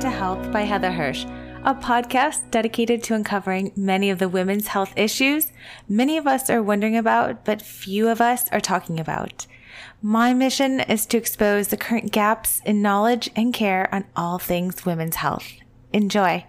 into Health by Heather Hirsch, a podcast dedicated to uncovering many of the women's health issues many of us are wondering about, but few of us are talking about. My mission is to expose the current gaps in knowledge and care on all things women's health. Enjoy.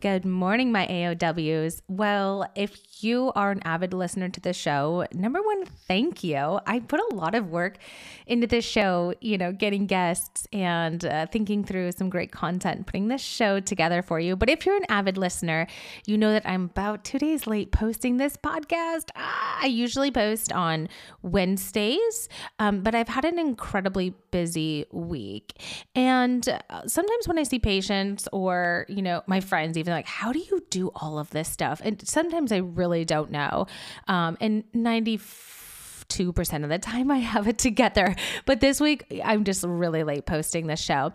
Good morning, my AOWs. Well, if you are an avid listener to the show, number one, thank you. I put a lot of work into this show, you know, getting guests and uh, thinking through some great content, putting this show together for you. But if you're an avid listener, you know that I'm about two days late posting this podcast. Ah, I usually post on Wednesdays, um, but I've had an incredibly busy week. And uh, sometimes when I see patients or, you know, my friends, even like, how do you do all of this stuff? And sometimes I really really don't know. Um, and 92% of the time I have it together. But this week, I'm just really late posting this show.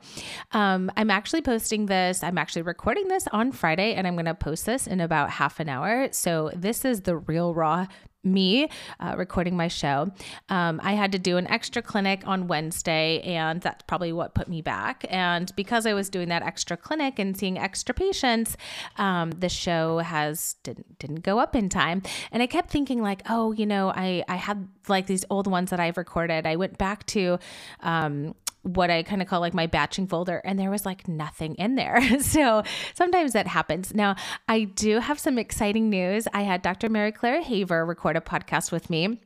Um, I'm actually posting this, I'm actually recording this on Friday, and I'm going to post this in about half an hour. So this is the real raw me uh, recording my show. Um, I had to do an extra clinic on Wednesday, and that's probably what put me back. And because I was doing that extra clinic and seeing extra patients, um, the show has didn't didn't go up in time. And I kept thinking like, oh, you know, I I had like these old ones that I've recorded. I went back to um, what I kind of call like my batching folder, and there was like nothing in there. so sometimes that happens. Now, I do have some exciting news. I had Dr. Mary Claire Haver record a podcast with me.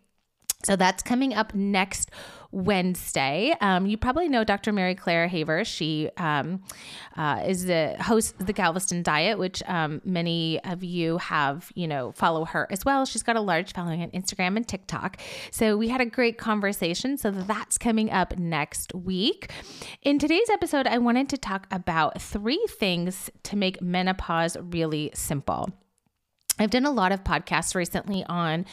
So that's coming up next Wednesday. Um, you probably know Dr. Mary Claire Haver. She um, uh, is the host of the Galveston Diet, which um, many of you have, you know, follow her as well. She's got a large following on Instagram and TikTok. So we had a great conversation. So that's coming up next week. In today's episode, I wanted to talk about three things to make menopause really simple. I've done a lot of podcasts recently on,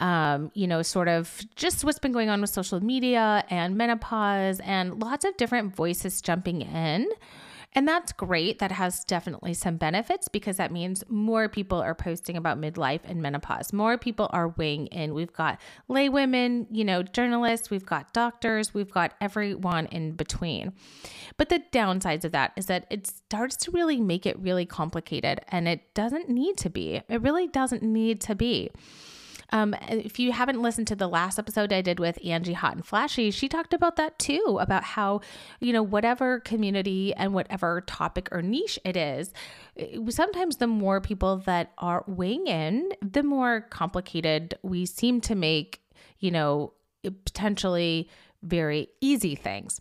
um, you know, sort of just what's been going on with social media and menopause and lots of different voices jumping in. And that's great. That has definitely some benefits because that means more people are posting about midlife and menopause. More people are weighing in. We've got lay women, you know, journalists, we've got doctors, we've got everyone in between. But the downsides of that is that it starts to really make it really complicated and it doesn't need to be. It really doesn't need to be. Um, if you haven't listened to the last episode I did with Angie Hot and Flashy, she talked about that too about how, you know, whatever community and whatever topic or niche it is, sometimes the more people that are weighing in, the more complicated we seem to make, you know, potentially very easy things.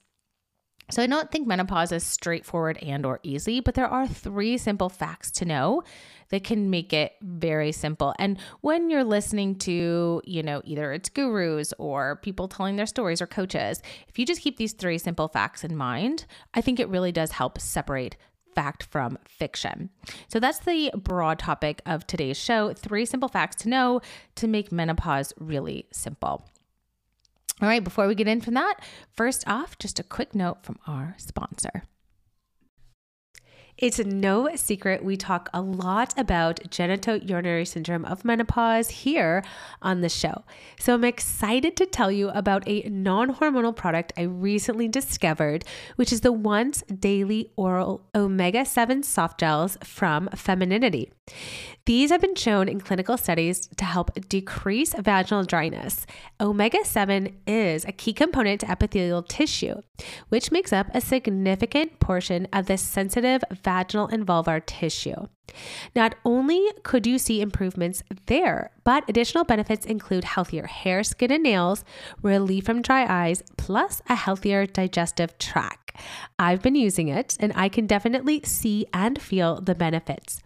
So I don't think menopause is straightforward and or easy, but there are three simple facts to know that can make it very simple. And when you're listening to, you know, either it's gurus or people telling their stories or coaches, if you just keep these three simple facts in mind, I think it really does help separate fact from fiction. So that's the broad topic of today's show. Three simple facts to know to make menopause really simple. All right, before we get into that, first off, just a quick note from our sponsor. It's no secret we talk a lot about genitourinary syndrome of menopause here on the show. So I'm excited to tell you about a non hormonal product I recently discovered, which is the once daily oral omega 7 soft gels from Femininity. These have been shown in clinical studies to help decrease vaginal dryness. Omega 7 is a key component to epithelial tissue, which makes up a significant portion of the sensitive vaginal and vulvar tissue. Not only could you see improvements there, but additional benefits include healthier hair, skin, and nails, relief from dry eyes, plus a healthier digestive tract. I've been using it and I can definitely see and feel the benefits.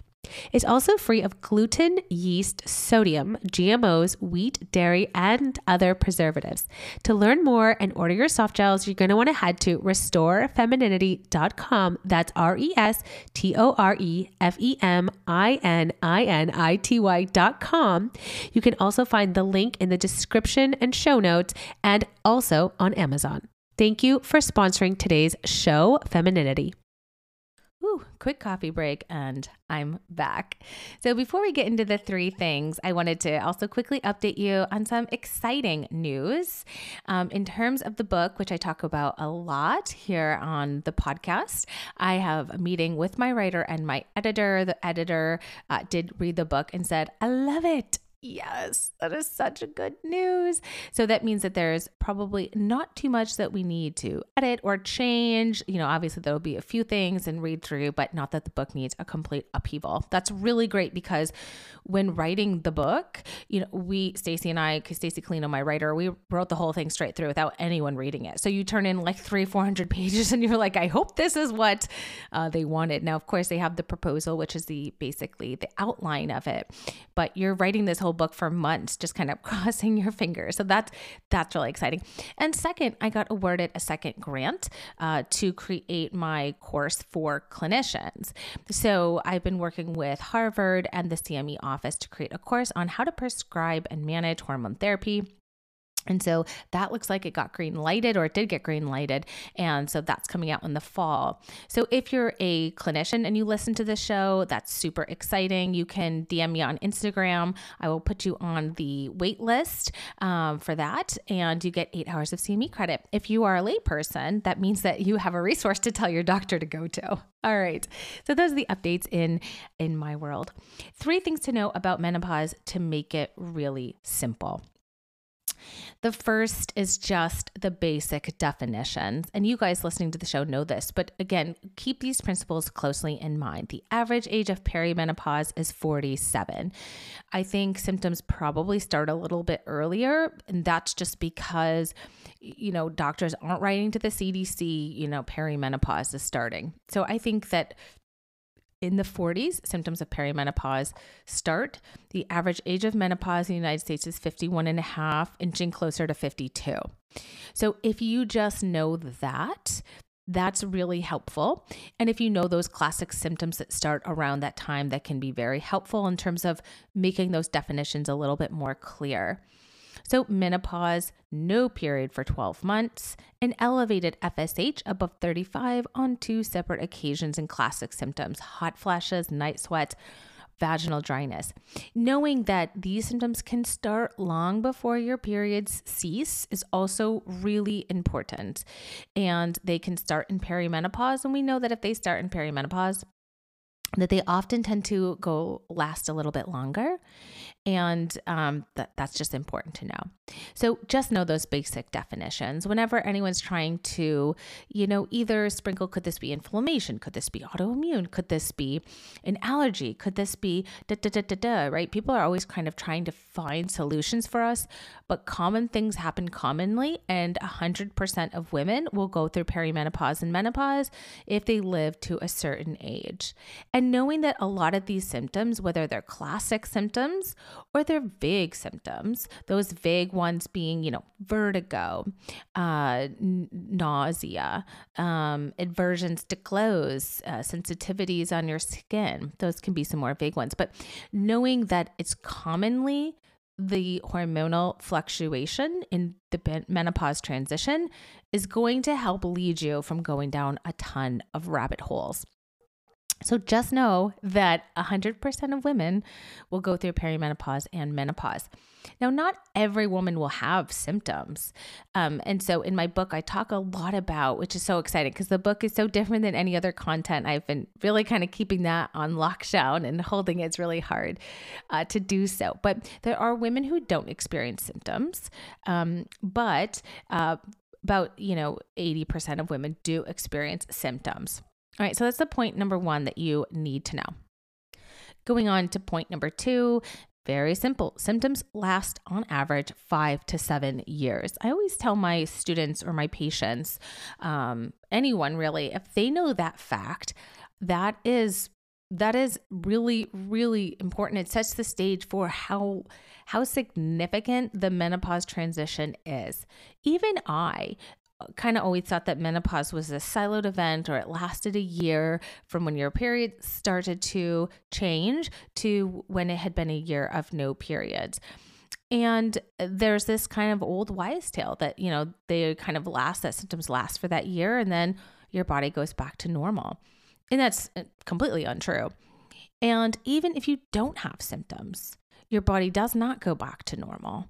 It's also free of gluten, yeast, sodium, GMOs, wheat, dairy, and other preservatives. To learn more and order your soft gels, you're going to want to head to restorefemininity.com. That's R E S T O R E F E M I N I N I T Y.com. You can also find the link in the description and show notes and also on Amazon. Thank you for sponsoring today's show, Femininity. Ooh, quick coffee break, and I'm back. So, before we get into the three things, I wanted to also quickly update you on some exciting news. Um, in terms of the book, which I talk about a lot here on the podcast, I have a meeting with my writer and my editor. The editor uh, did read the book and said, I love it. Yes, that is such a good news. So that means that there's probably not too much that we need to edit or change. You know, obviously there'll be a few things and read through, but not that the book needs a complete upheaval. That's really great because when writing the book, you know, we Stacey and I, because Stacey Colino, my writer, we wrote the whole thing straight through without anyone reading it. So you turn in like three, four hundred pages, and you're like, I hope this is what uh, they wanted. Now, of course, they have the proposal, which is the basically the outline of it, but you're writing this whole whole book for months, just kind of crossing your fingers. So that's that's really exciting. And second, I got awarded a second grant uh, to create my course for clinicians. So I've been working with Harvard and the CME office to create a course on how to prescribe and manage hormone therapy and so that looks like it got green lighted or it did get green lighted. And so that's coming out in the fall. So if you're a clinician and you listen to the show, that's super exciting. You can DM me on Instagram. I will put you on the wait list um, for that. And you get eight hours of CME credit. If you are a layperson, that means that you have a resource to tell your doctor to go to. All right. So those are the updates in in my world. Three things to know about menopause to make it really simple. The first is just the basic definitions. And you guys listening to the show know this, but again, keep these principles closely in mind. The average age of perimenopause is 47. I think symptoms probably start a little bit earlier, and that's just because you know, doctors aren't writing to the CDC, you know, perimenopause is starting. So I think that in the 40s, symptoms of perimenopause start. The average age of menopause in the United States is 51 and a half, inching closer to 52. So if you just know that, that's really helpful. And if you know those classic symptoms that start around that time, that can be very helpful in terms of making those definitions a little bit more clear. So, menopause, no period for 12 months, an elevated FSH above 35 on two separate occasions in classic symptoms hot flashes, night sweats, vaginal dryness. Knowing that these symptoms can start long before your periods cease is also really important. And they can start in perimenopause. And we know that if they start in perimenopause, that they often tend to go last a little bit longer and um, that, that's just important to know. So just know those basic definitions. Whenever anyone's trying to, you know, either sprinkle, could this be inflammation? Could this be autoimmune? Could this be an allergy? Could this be da da da da da, right? People are always kind of trying to find solutions for us, but common things happen commonly, and 100% of women will go through perimenopause and menopause if they live to a certain age. And knowing that a lot of these symptoms, whether they're classic symptoms or they're vague symptoms, those vague ones being, you know, vertigo, uh, n- nausea, um, aversions to clothes, uh, sensitivities on your skin. Those can be some more vague ones. But knowing that it's commonly the hormonal fluctuation in the menopause transition is going to help lead you from going down a ton of rabbit holes. So just know that 100% of women will go through perimenopause and menopause. Now, not every woman will have symptoms. Um, and so in my book, I talk a lot about, which is so exciting because the book is so different than any other content. I've been really kind of keeping that on lockdown and holding it's really hard uh, to do so. But there are women who don't experience symptoms, um, but uh, about, you know, 80% of women do experience symptoms. All right, so that's the point number one that you need to know. Going on to point number two, very simple. Symptoms last on average five to seven years. I always tell my students or my patients, um, anyone really, if they know that fact, that is that is really really important it sets the stage for how how significant the menopause transition is even i kind of always thought that menopause was a siloed event or it lasted a year from when your period started to change to when it had been a year of no periods. And there's this kind of old wise tale that, you know, they kind of last, that symptoms last for that year and then your body goes back to normal. And that's uh, completely untrue. And even if you don't have symptoms, your body does not go back to normal.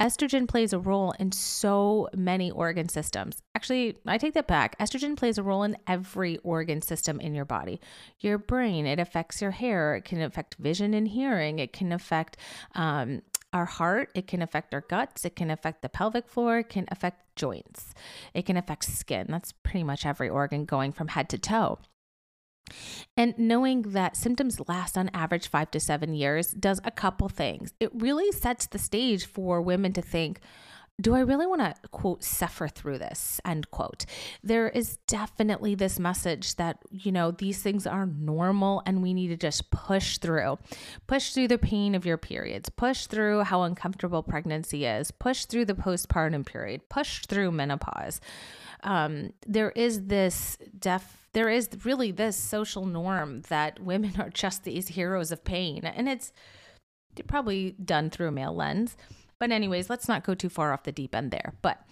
Estrogen plays a role in so many organ systems. Actually, I take that back. Estrogen plays a role in every organ system in your body. Your brain, it affects your hair, it can affect vision and hearing, it can affect um, our heart, it can affect our guts, it can affect the pelvic floor, it can affect joints, it can affect skin. That's pretty much every organ going from head to toe. And knowing that symptoms last on average five to seven years does a couple things. It really sets the stage for women to think, do I really want to, quote, suffer through this, end quote. There is definitely this message that, you know, these things are normal and we need to just push through. Push through the pain of your periods, push through how uncomfortable pregnancy is, push through the postpartum period, push through menopause. Um, there is this def there is really this social norm that women are just these heroes of pain. And it's probably done through a male lens. But, anyways, let's not go too far off the deep end there. But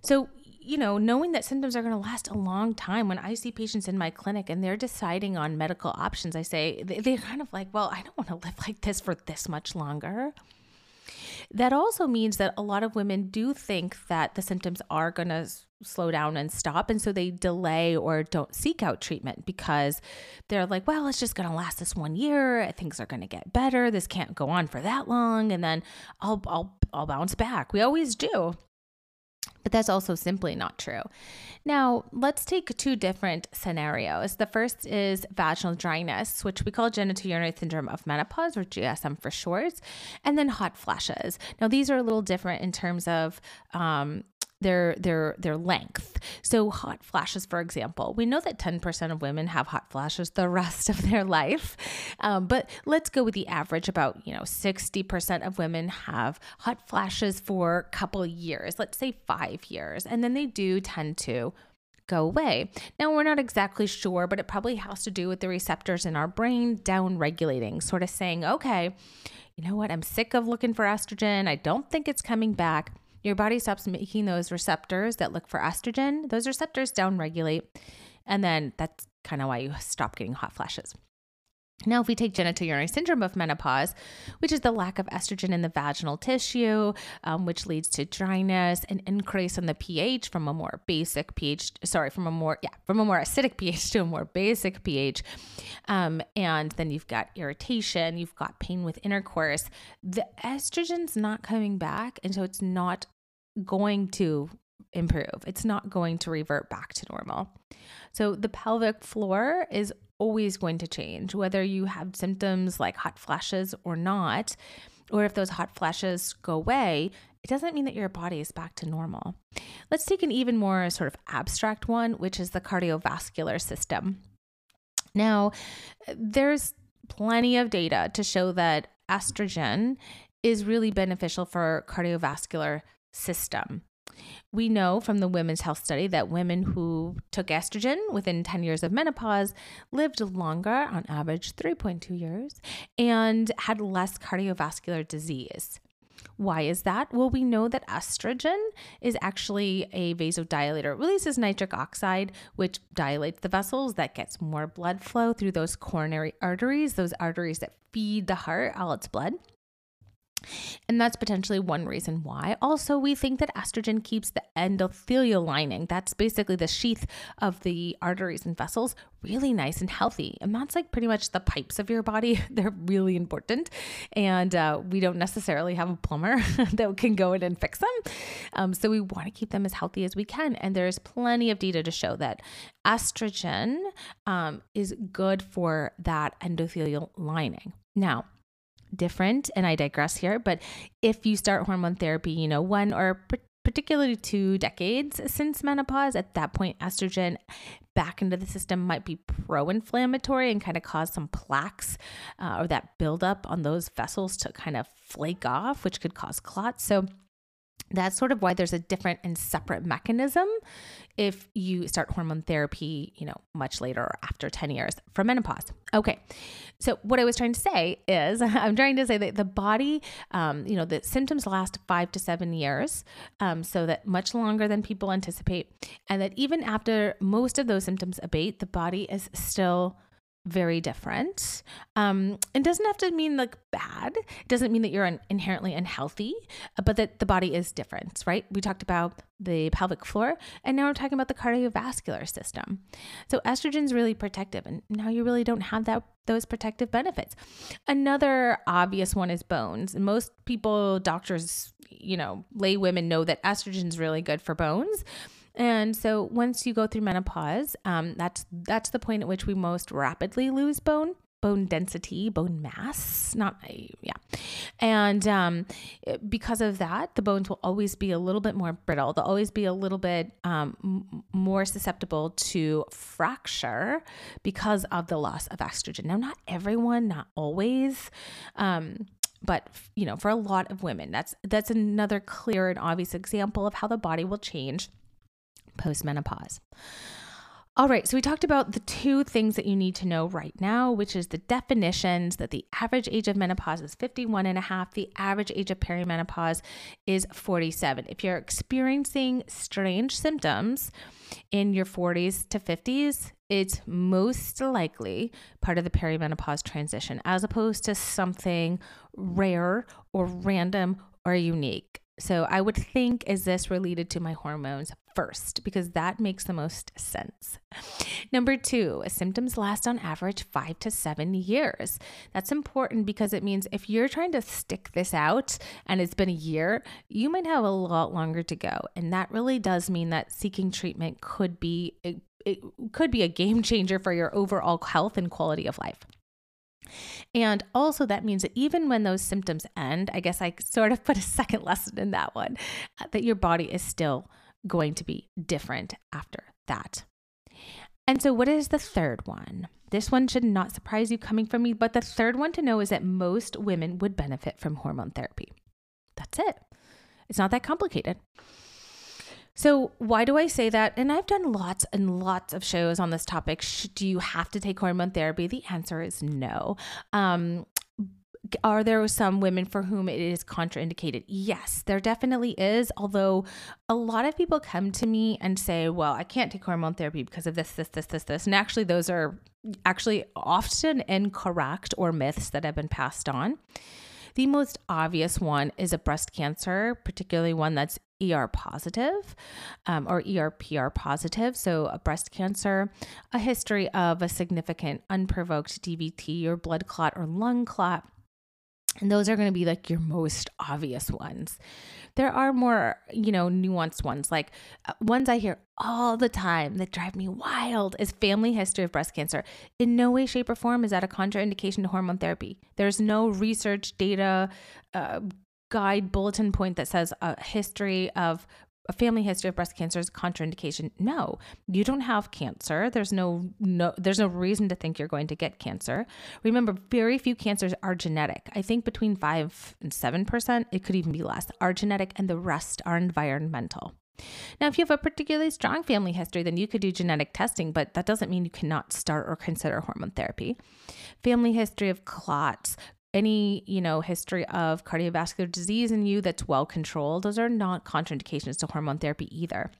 so, you know, knowing that symptoms are going to last a long time, when I see patients in my clinic and they're deciding on medical options, I say, they're kind of like, well, I don't want to live like this for this much longer. That also means that a lot of women do think that the symptoms are going to slow down and stop. And so they delay or don't seek out treatment because they're like, well, it's just going to last this one year. Things are going to get better. This can't go on for that long. And then I'll, I'll, I'll bounce back. We always do. But that's also simply not true. Now, let's take two different scenarios. The first is vaginal dryness, which we call genitourinary syndrome of menopause, or GSM for short, and then hot flashes. Now, these are a little different in terms of um, their their their length. So hot flashes, for example, we know that 10% of women have hot flashes the rest of their life, um, but let's go with the average. About you know 60% of women have hot flashes for a couple years, let's say five years, and then they do tend to go away. Now, we're not exactly sure, but it probably has to do with the receptors in our brain down regulating, sort of saying, okay, you know what, I'm sick of looking for estrogen. I don't think it's coming back your body stops making those receptors that look for estrogen. Those receptors downregulate. And then that's kind of why you stop getting hot flashes. Now, if we take genitourinary syndrome of menopause, which is the lack of estrogen in the vaginal tissue, um, which leads to dryness, an increase in the pH from a more basic pH, sorry, from a more yeah, from a more acidic pH to a more basic pH, um, and then you've got irritation, you've got pain with intercourse. The estrogen's not coming back, and so it's not going to improve. It's not going to revert back to normal. So the pelvic floor is always going to change, whether you have symptoms like hot flashes or not, or if those hot flashes go away, it doesn't mean that your body is back to normal. Let's take an even more sort of abstract one, which is the cardiovascular system. Now, there's plenty of data to show that estrogen is really beneficial for cardiovascular system. We know from the Women's Health Study that women who took estrogen within 10 years of menopause lived longer, on average 3.2 years, and had less cardiovascular disease. Why is that? Well, we know that estrogen is actually a vasodilator. It releases nitric oxide, which dilates the vessels, that gets more blood flow through those coronary arteries, those arteries that feed the heart all its blood. And that's potentially one reason why. Also, we think that estrogen keeps the endothelial lining, that's basically the sheath of the arteries and vessels, really nice and healthy. And that's like pretty much the pipes of your body. They're really important. And uh, we don't necessarily have a plumber that can go in and fix them. Um, so we want to keep them as healthy as we can. And there's plenty of data to show that estrogen um, is good for that endothelial lining. Now, different, and I digress here, but if you start hormone therapy, you know, one or particularly two decades since menopause, at that point, estrogen back into the system might be pro inflammatory and kind of cause some plaques uh, or that buildup on those vessels to kind of flake off, which could cause clots. So, That's sort of why there's a different and separate mechanism if you start hormone therapy, you know, much later or after 10 years from menopause. Okay. So, what I was trying to say is, I'm trying to say that the body, um, you know, the symptoms last five to seven years, um, so that much longer than people anticipate. And that even after most of those symptoms abate, the body is still very different. Um, it doesn't have to mean like bad. It doesn't mean that you're un- inherently unhealthy, uh, but that the body is different, right? We talked about the pelvic floor, and now we're talking about the cardiovascular system. So estrogen's really protective, and now you really don't have that those protective benefits. Another obvious one is bones. Most people, doctors, you know, lay women know that estrogen's really good for bones. And so once you go through menopause, um, that's that's the point at which we most rapidly lose bone bone density, bone mass, not yeah. And um, because of that, the bones will always be a little bit more brittle. They'll always be a little bit um, more susceptible to fracture because of the loss of estrogen. Now, not everyone, not always. Um, but you know, for a lot of women, that's that's another clear and obvious example of how the body will change postmenopause. All right, so we talked about the two things that you need to know right now, which is the definitions that the average age of menopause is 51 and a half, the average age of perimenopause is 47. If you're experiencing strange symptoms in your 40s to 50s, it's most likely part of the perimenopause transition as opposed to something rare or random or unique. So I would think, is this related to my hormones first? Because that makes the most sense. Number two, symptoms last on average five to seven years. That's important because it means if you're trying to stick this out and it's been a year, you might have a lot longer to go. And that really does mean that seeking treatment could be it could be a game changer for your overall health and quality of life. And also, that means that even when those symptoms end, I guess I sort of put a second lesson in that one uh, that your body is still going to be different after that. And so, what is the third one? This one should not surprise you coming from me, but the third one to know is that most women would benefit from hormone therapy. That's it. It's not that complicated. So, why do I say that? And I've done lots and lots of shows on this topic. Do you have to take hormone therapy? The answer is no. Um, are there some women for whom it is contraindicated? Yes, there definitely is. Although a lot of people come to me and say, well, I can't take hormone therapy because of this, this, this, this, this. And actually, those are actually often incorrect or myths that have been passed on. The most obvious one is a breast cancer, particularly one that's ER positive um, or ERPR positive. So, a breast cancer, a history of a significant unprovoked DVT or blood clot or lung clot. And those are going to be like your most obvious ones. There are more, you know, nuanced ones, like uh, ones I hear all the time that drive me wild is family history of breast cancer. In no way, shape, or form is that a contraindication to hormone therapy. There's no research data, uh, guide bulletin point that says a history of a family history of breast cancer is contraindication. No, you don't have cancer. There's no no there's no reason to think you're going to get cancer. Remember, very few cancers are genetic. I think between 5 and 7%, it could even be less, are genetic and the rest are environmental. Now, if you have a particularly strong family history, then you could do genetic testing, but that doesn't mean you cannot start or consider hormone therapy. Family history of clots, any, you know, history of cardiovascular disease in you that's well controlled, those are not contraindications to hormone therapy either.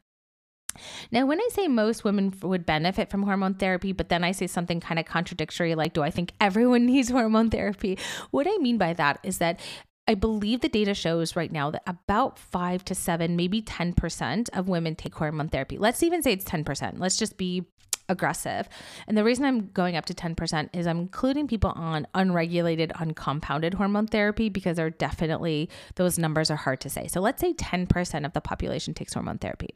Now, when I say most women would benefit from hormone therapy, but then I say something kind of contradictory, like, do I think everyone needs hormone therapy? What I mean by that is that I believe the data shows right now that about five to seven, maybe 10% of women take hormone therapy. Let's even say it's 10%. Let's just be aggressive. And the reason I'm going up to 10% is I'm including people on unregulated, uncompounded hormone therapy because they're definitely, those numbers are hard to say. So let's say 10% of the population takes hormone therapy.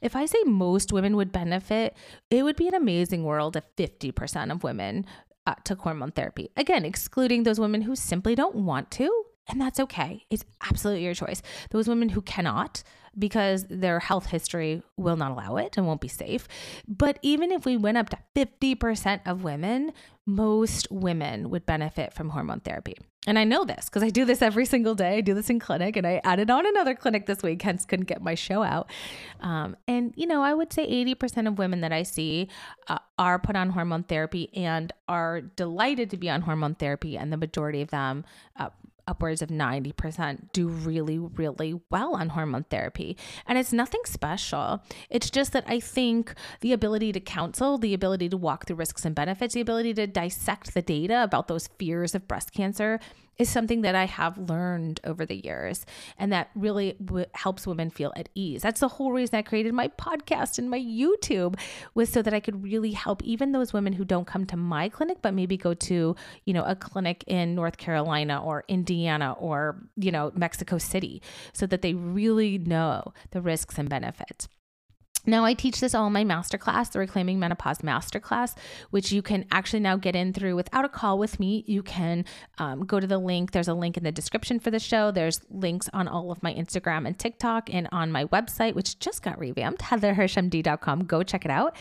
If I say most women would benefit, it would be an amazing world if 50% of women uh, took hormone therapy. Again, excluding those women who simply don't want to And that's okay. It's absolutely your choice. Those women who cannot, because their health history will not allow it and won't be safe. But even if we went up to 50% of women, most women would benefit from hormone therapy. And I know this because I do this every single day. I do this in clinic and I added on another clinic this week, hence couldn't get my show out. Um, and, you know, I would say 80% of women that I see uh, are put on hormone therapy and are delighted to be on hormone therapy. And the majority of them uh, upwards of 90% do really, really well on hormone therapy. And it's nothing special. It's just that I think the ability to counsel, the ability to walk through risks and benefits, the ability to dissect the data about those fears of breast cancer is something that I have learned over the years and that really w- helps women feel at ease. That's the whole reason I created my podcast and my YouTube was so that I could really help even those women who don't come to my clinic but maybe go to, you know, a clinic in North Carolina or Indiana or, you know, Mexico City so that they really know the risks and benefits. Now, I teach this all in my masterclass, the Reclaiming Menopause Masterclass, which you can actually now get in through without a call with me. You can um, go to the link. There's a link in the description for the show. There's links on all of my Instagram and TikTok and on my website, which just got revamped, heatherhirschmd.com. Go check it out.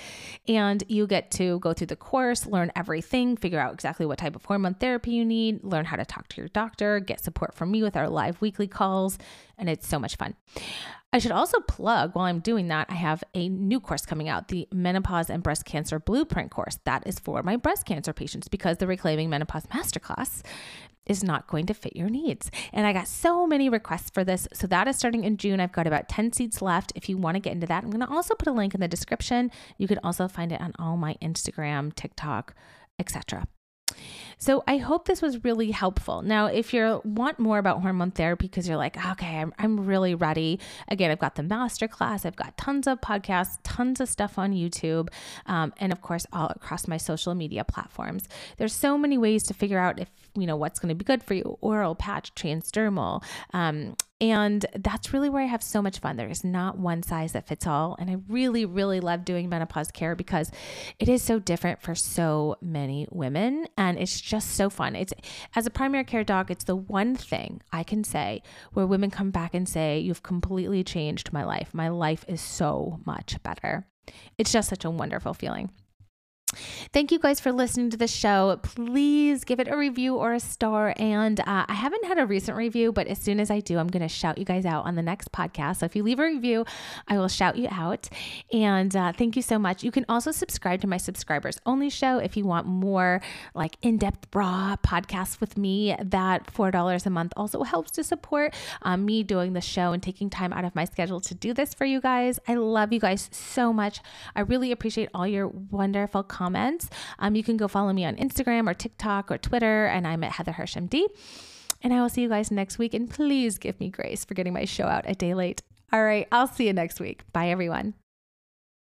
And you get to go through the course, learn everything, figure out exactly what type of hormone therapy you need, learn how to talk to your doctor, get support from me with our live weekly calls. And it's so much fun. I should also plug while I'm doing that, I have a new course coming out, the Menopause and Breast Cancer Blueprint course. That is for my breast cancer patients because the Reclaiming Menopause Masterclass is not going to fit your needs. And I got so many requests for this. So that is starting in June. I've got about 10 seats left if you want to get into that. I'm going to also put a link in the description. You can also find it on all my Instagram, TikTok, etc. So I hope this was really helpful. Now, if you want more about hormone therapy because you're like, okay, I'm, I'm really ready. Again, I've got the masterclass, I've got tons of podcasts, tons of stuff on YouTube, um, and of course, all across my social media platforms. There's so many ways to figure out if you know what's going to be good for you: oral, patch, transdermal. Um, and that's really where I have so much fun. There is not one size that fits all. And I really, really love doing menopause care because it is so different for so many women. And it's just so fun. It's as a primary care doc, it's the one thing I can say where women come back and say, You've completely changed my life. My life is so much better. It's just such a wonderful feeling. Thank you guys for listening to the show. Please give it a review or a star. And uh, I haven't had a recent review, but as soon as I do, I'm going to shout you guys out on the next podcast. So if you leave a review, I will shout you out. And uh, thank you so much. You can also subscribe to my subscribers only show if you want more like in depth raw podcasts with me. That $4 a month also helps to support um, me doing the show and taking time out of my schedule to do this for you guys. I love you guys so much. I really appreciate all your wonderful comments comments. Um, you can go follow me on Instagram or TikTok or Twitter, and I'm at Heather Hirsch MD. And I will see you guys next week. And please give me grace for getting my show out a day late. All right, I'll see you next week. Bye, everyone.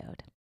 episode.